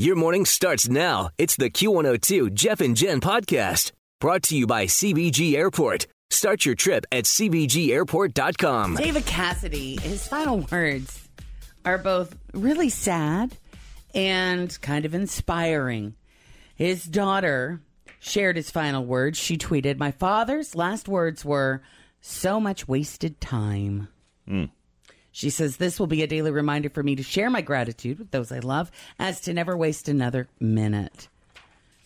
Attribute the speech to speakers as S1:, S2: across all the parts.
S1: Your morning starts now. It's the Q102 Jeff and Jen podcast brought to you by CVG Airport. Start your trip at CVGAirport.com.
S2: David Cassidy, his final words are both really sad and kind of inspiring. His daughter shared his final words. She tweeted, My father's last words were, So much wasted time. Hmm. She says, This will be a daily reminder for me to share my gratitude with those I love, as to never waste another minute.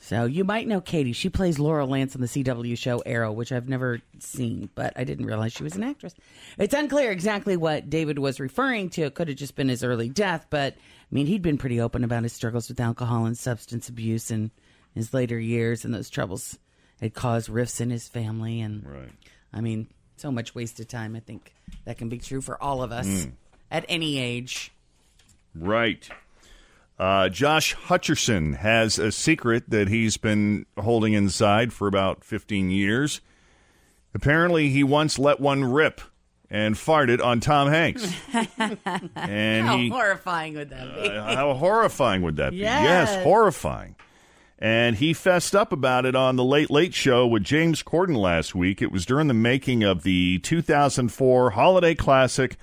S2: So you might know Katie. She plays Laurel Lance on the CW show Arrow, which I've never seen, but I didn't realize she was an actress. It's unclear exactly what David was referring to. It could have just been his early death, but I mean, he'd been pretty open about his struggles with alcohol and substance abuse in his later years, and those troubles had caused rifts in his family. And
S3: Right.
S2: I mean, so much wasted time. I think that can be true for all of us at any age.
S3: Right. Uh, Josh Hutcherson has a secret that he's been holding inside for about 15 years. Apparently, he once let one rip and farted on Tom Hanks. and
S2: How
S3: he,
S2: horrifying would that be?
S3: uh, how horrifying would that be?
S2: Yes.
S3: Yes, horrifying. And he fessed up about it on the Late Late Show with James Corden last week. It was during the making of the 2004 holiday classic,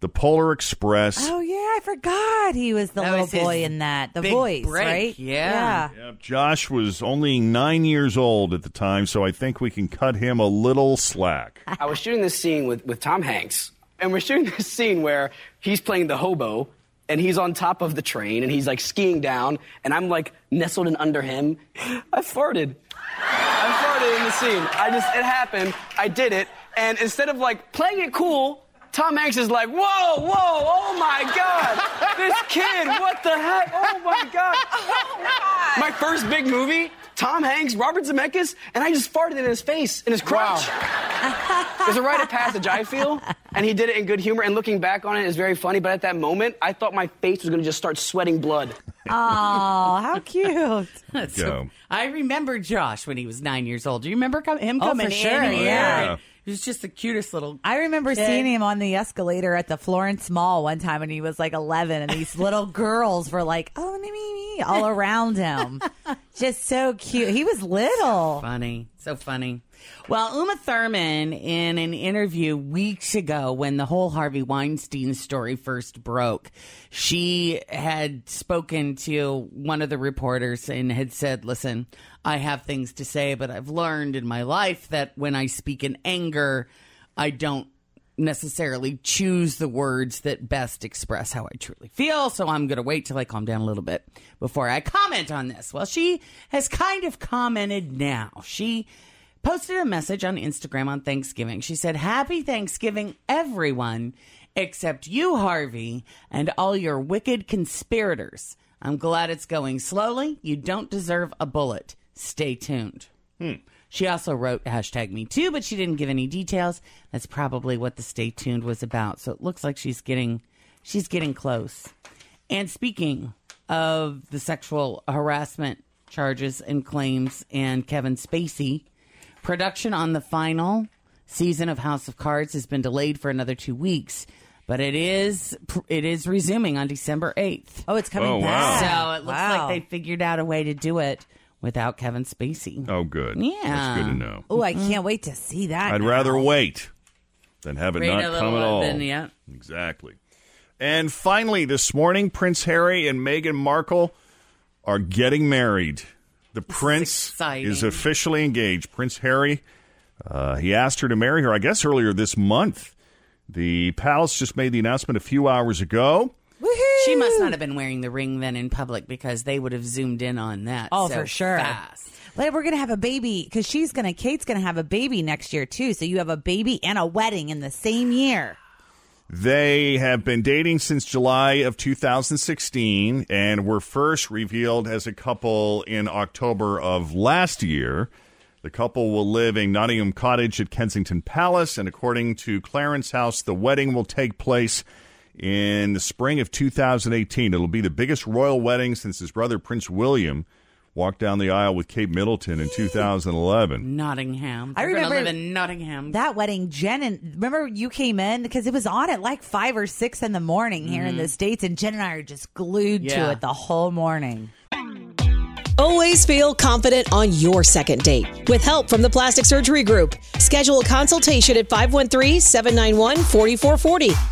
S3: The Polar Express.
S4: Oh yeah, I forgot he was the
S2: That
S4: little
S2: was his
S4: boy in that. The
S2: big
S4: voice,
S2: break,
S4: right?
S2: yeah.
S3: Yep, Josh was only nine years old at the time, so I think we can cut him a little slack.
S5: I was shooting this scene with, with Tom Hanks, and we're shooting this scene where he's playing the hobo, and he's on top of the train, and he's like skiing down, and I'm like nestled in under him. I farted. I farted in the scene. I just, it happened. I did it, and instead of like playing it cool, Tom Hanks is like, whoa, whoa, oh my God, this kid, what the heck? Oh my God. Oh my first big movie, Tom Hanks, Robert Zemeckis, and I just farted in his face, in his crotch. There's a rite of passage, I feel, and he did it in good humor. And looking back on it is very funny. But at that moment, I thought my face was going to just start sweating blood.
S4: Oh, how cute!
S3: Go.
S2: I remember Josh when he was nine years old. Do you remember com- him
S4: Oh,
S2: coming
S4: for sure,
S2: in? here?
S4: yeah.
S2: He was just the cutest little.
S4: I remember
S2: kid.
S4: seeing him on the escalator at the Florence Mall one time when he was like 11, and these little girls were like, "Oh, me, me, me," all around him. Just so cute. He was little.
S2: Funny. So funny. Well, Uma Thurman, in an interview weeks ago when the whole Harvey Weinstein story first broke, she had spoken to one of the reporters and had said, Listen, I have things to say, but I've learned in my life that when I speak in anger, I don't necessarily choose the words that best express how I truly feel. So I'm going to wait till I calm down a little bit before I comment on this. Well, she has kind of commented now. She posted a message on Instagram on Thanksgiving. She said, Happy Thanksgiving, everyone, except you, Harvey, and all your wicked conspirators. I'm glad it's going slowly. You don't deserve a bullet. Stay tuned. Hmm. She also wrote hashtag me too, but she didn't give any details. That's probably what the stay tuned was about. So it looks like she's getting she's getting close. And speaking of the sexual harassment charges and claims and Kevin Spacey, production on the final season of House of Cards has been delayed for another 2 weeks, but it is it is resuming on December 8th.
S4: Oh, it's coming
S3: Oh, wow.
S4: back.
S2: So it looks
S4: Wow.
S2: like they figured out a way to do it without Kevin Spacey.
S3: Oh, good.
S2: Yeah.
S3: That's good to know.
S4: Oh, I can't wait to see that.
S3: I'd
S4: now.
S3: rather wait than have it
S2: Wait
S3: not
S2: a
S3: come at all.
S2: then, yeah.
S3: Exactly. And finally, this morning, Prince Harry and Meghan Markle are getting married. The prince
S2: exciting.
S3: is officially engaged. Prince Harry, uh, he asked her to marry her, I guess, earlier this month. The palace just made the announcement a few hours ago.
S2: She must not have been wearing the ring then in public because they would have zoomed in on that.
S4: Oh,
S2: so
S4: for sure.
S2: Fast.
S4: But we're gonna have a baby because she's gonna. Kate's gonna have a baby next year too. So you have a baby and a wedding in the same year.
S3: They have been dating since July of 2016 and were first revealed as a couple in October of last year. The couple will live in Nottingham Cottage at Kensington Palace, and according to Clarence House, the wedding will take place in the spring of 2018. It'll be the biggest royal wedding since his brother Prince William walked down the aisle with Kate Middleton in 2011.
S2: Nottingham.
S4: I
S2: They're gonna
S4: remember
S2: live in Nottingham.
S4: That wedding, Jen and remember you came in because it was on at like five or six in the morning here in mm-hmm. the states, and Jen and I are just glued
S2: Yeah.
S4: to it the whole morning.
S6: Always feel confident on your second date. With help from the Plastic Surgery Group, schedule a consultation at 513-791-4440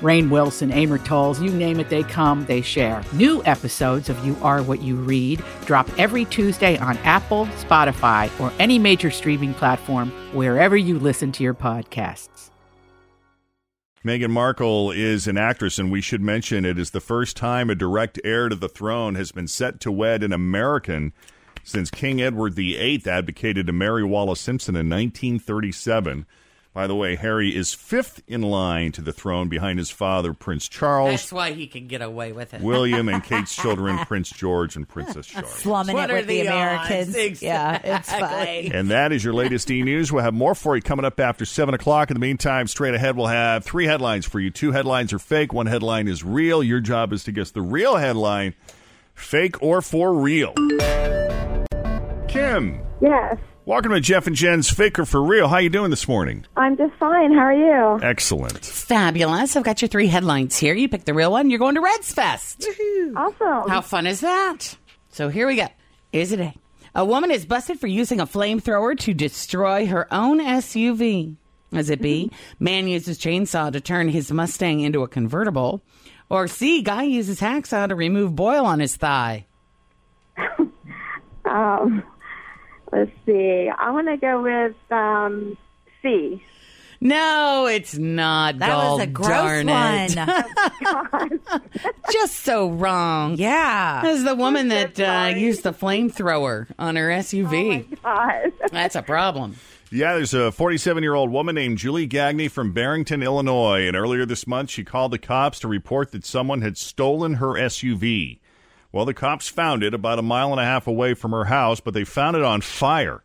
S7: Rainn Wilson, Amor Towles, you name it, they come, they share. New episodes of You Are What You Read drop every Tuesday on Apple, Spotify, or any major streaming platform wherever you listen to your podcasts.
S3: Meghan Markle is an actress, and we should mention it is the first time a direct heir to the throne has been set to wed an American since King Edward VIII advocated to marry Wallis Simpson in 1937. By the way, Harry is fifth in line to the throne behind his father, Prince Charles,
S2: That's why he can get away with it.
S3: William, and Kate's children, Prince George and Princess Charlotte.
S4: Slumming
S2: What
S4: it
S2: are
S4: with the,
S2: the
S4: Americans.
S2: odds?
S4: Yeah, it's
S2: Exactly.
S4: fine.
S3: And that is your latest e news. We'll have more for you coming up after 7 o'clock. In the meantime, straight ahead, we'll have three headlines for you. Two headlines are fake, one headline is real. Your job is to guess the real headline fake or for real. Kim,
S8: Yes,
S3: welcome to Jeff and Jen's Fake or for Real. How are you doing this morning?
S8: I'm just fine. How are you?
S3: Excellent.
S2: Fabulous. I've got your three headlines here. You pick the real one. You're going to Reds Fest.
S8: Awesome.
S2: How fun is that? So here we go. Here's a day. A woman is busted for using a flamethrower to destroy her own SUV. Is it B? Man uses chainsaw to turn his Mustang into a convertible. Or C? Guy uses hacksaw to remove boil on his thigh.
S8: Um, let's see. I want to go with um, C.
S2: No, it's not.
S4: That was a gross
S2: darn it.
S4: one.
S2: Just so wrong.
S4: yeah.
S2: As the woman that uh, used the flamethrower on her SUV.
S8: God.
S2: That's a problem.
S3: Yeah, there's a 47 year old woman named Julie Gagney from Barrington, Illinois. And earlier this month, she called the cops to report that someone had stolen her SUV. Well, the cops found it about a mile and a half away from her house, but they found it on fire.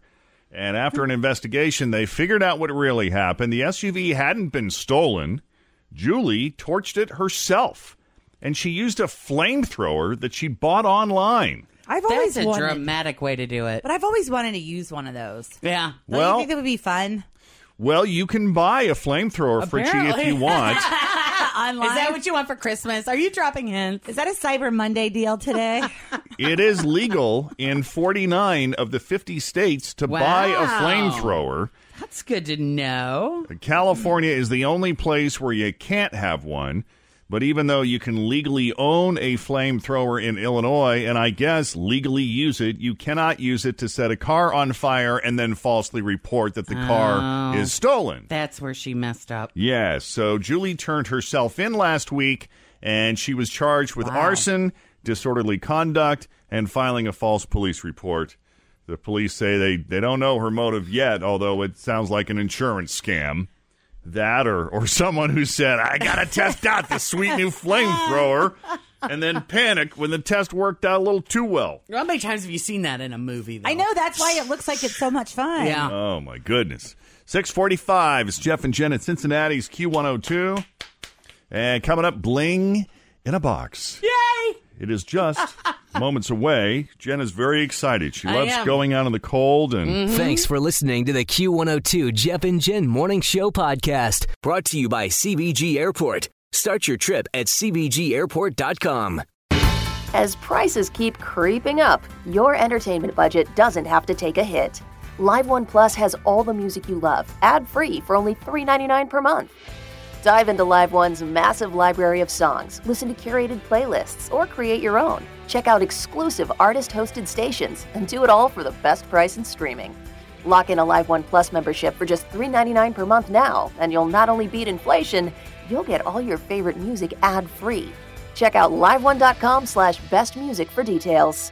S3: And after an investigation, they figured out what really happened. The SUV hadn't been stolen. Julie torched it herself. And she used a flamethrower that she bought online.
S4: I've always
S2: That's a
S4: wanted,
S2: dramatic way to do it.
S4: but I've always wanted to use one of those.
S2: Yeah.
S4: Don't
S3: Well-
S4: you think that would be fun?
S3: Well, you can buy a flamethrower, for Fritchie, if you want.
S4: Online.
S2: Is that what you want for Christmas? Are you dropping hints?
S4: Is that a Cyber Monday deal today?
S3: It is legal in 49 of the 50 states to buy a flamethrower.
S2: That's good to know.
S3: California is the only place where you can't have one. But even though you can legally own a flamethrower in Illinois and I guess legally use it, you cannot use it to set a car on fire and then falsely report that the car
S2: Oh.
S3: is stolen.
S2: That's where she messed up.
S3: Yes. So Julie turned herself in last week, and she was charged with arson, disorderly conduct, and filing a false police report. The police say they, they don't know her motive yet, although it sounds like an insurance scam. That or, or someone who said, I got to test out the sweet new flamethrower, and then panic when the test worked out a little too well.
S2: How many times have you seen that in a movie? Though?
S4: I know that's why it looks like it's so much fun.
S2: Yeah.
S3: Oh, my goodness. 645 is Jeff and Jen at Cincinnati's Q102. And coming up, Bling in a Box.
S2: Yay!
S3: It is just moments away. Jen is very excited. She
S2: I
S3: loves
S2: am.
S3: going out in the cold and mm-hmm.
S1: Thanks for listening to the Q102 Jeff and Jen Morning Show podcast, brought to you by CVG Airport. Start your trip at CVGAirport.com.
S9: As prices keep creeping up, your entertainment budget doesn't have to take a hit. Live One Plus has all the music you love, ad free for only $3.99 per month. Dive into Live One's massive library of songs, listen to curated playlists, or create your own. Check out exclusive artist hosted stations and do it all for the best price in streaming. Lock in a Live One Plus membership for just $3.99 per month now, and you'll not only beat inflation, you'll get all your favorite music ad free. Check out liveone.com slash best music for details.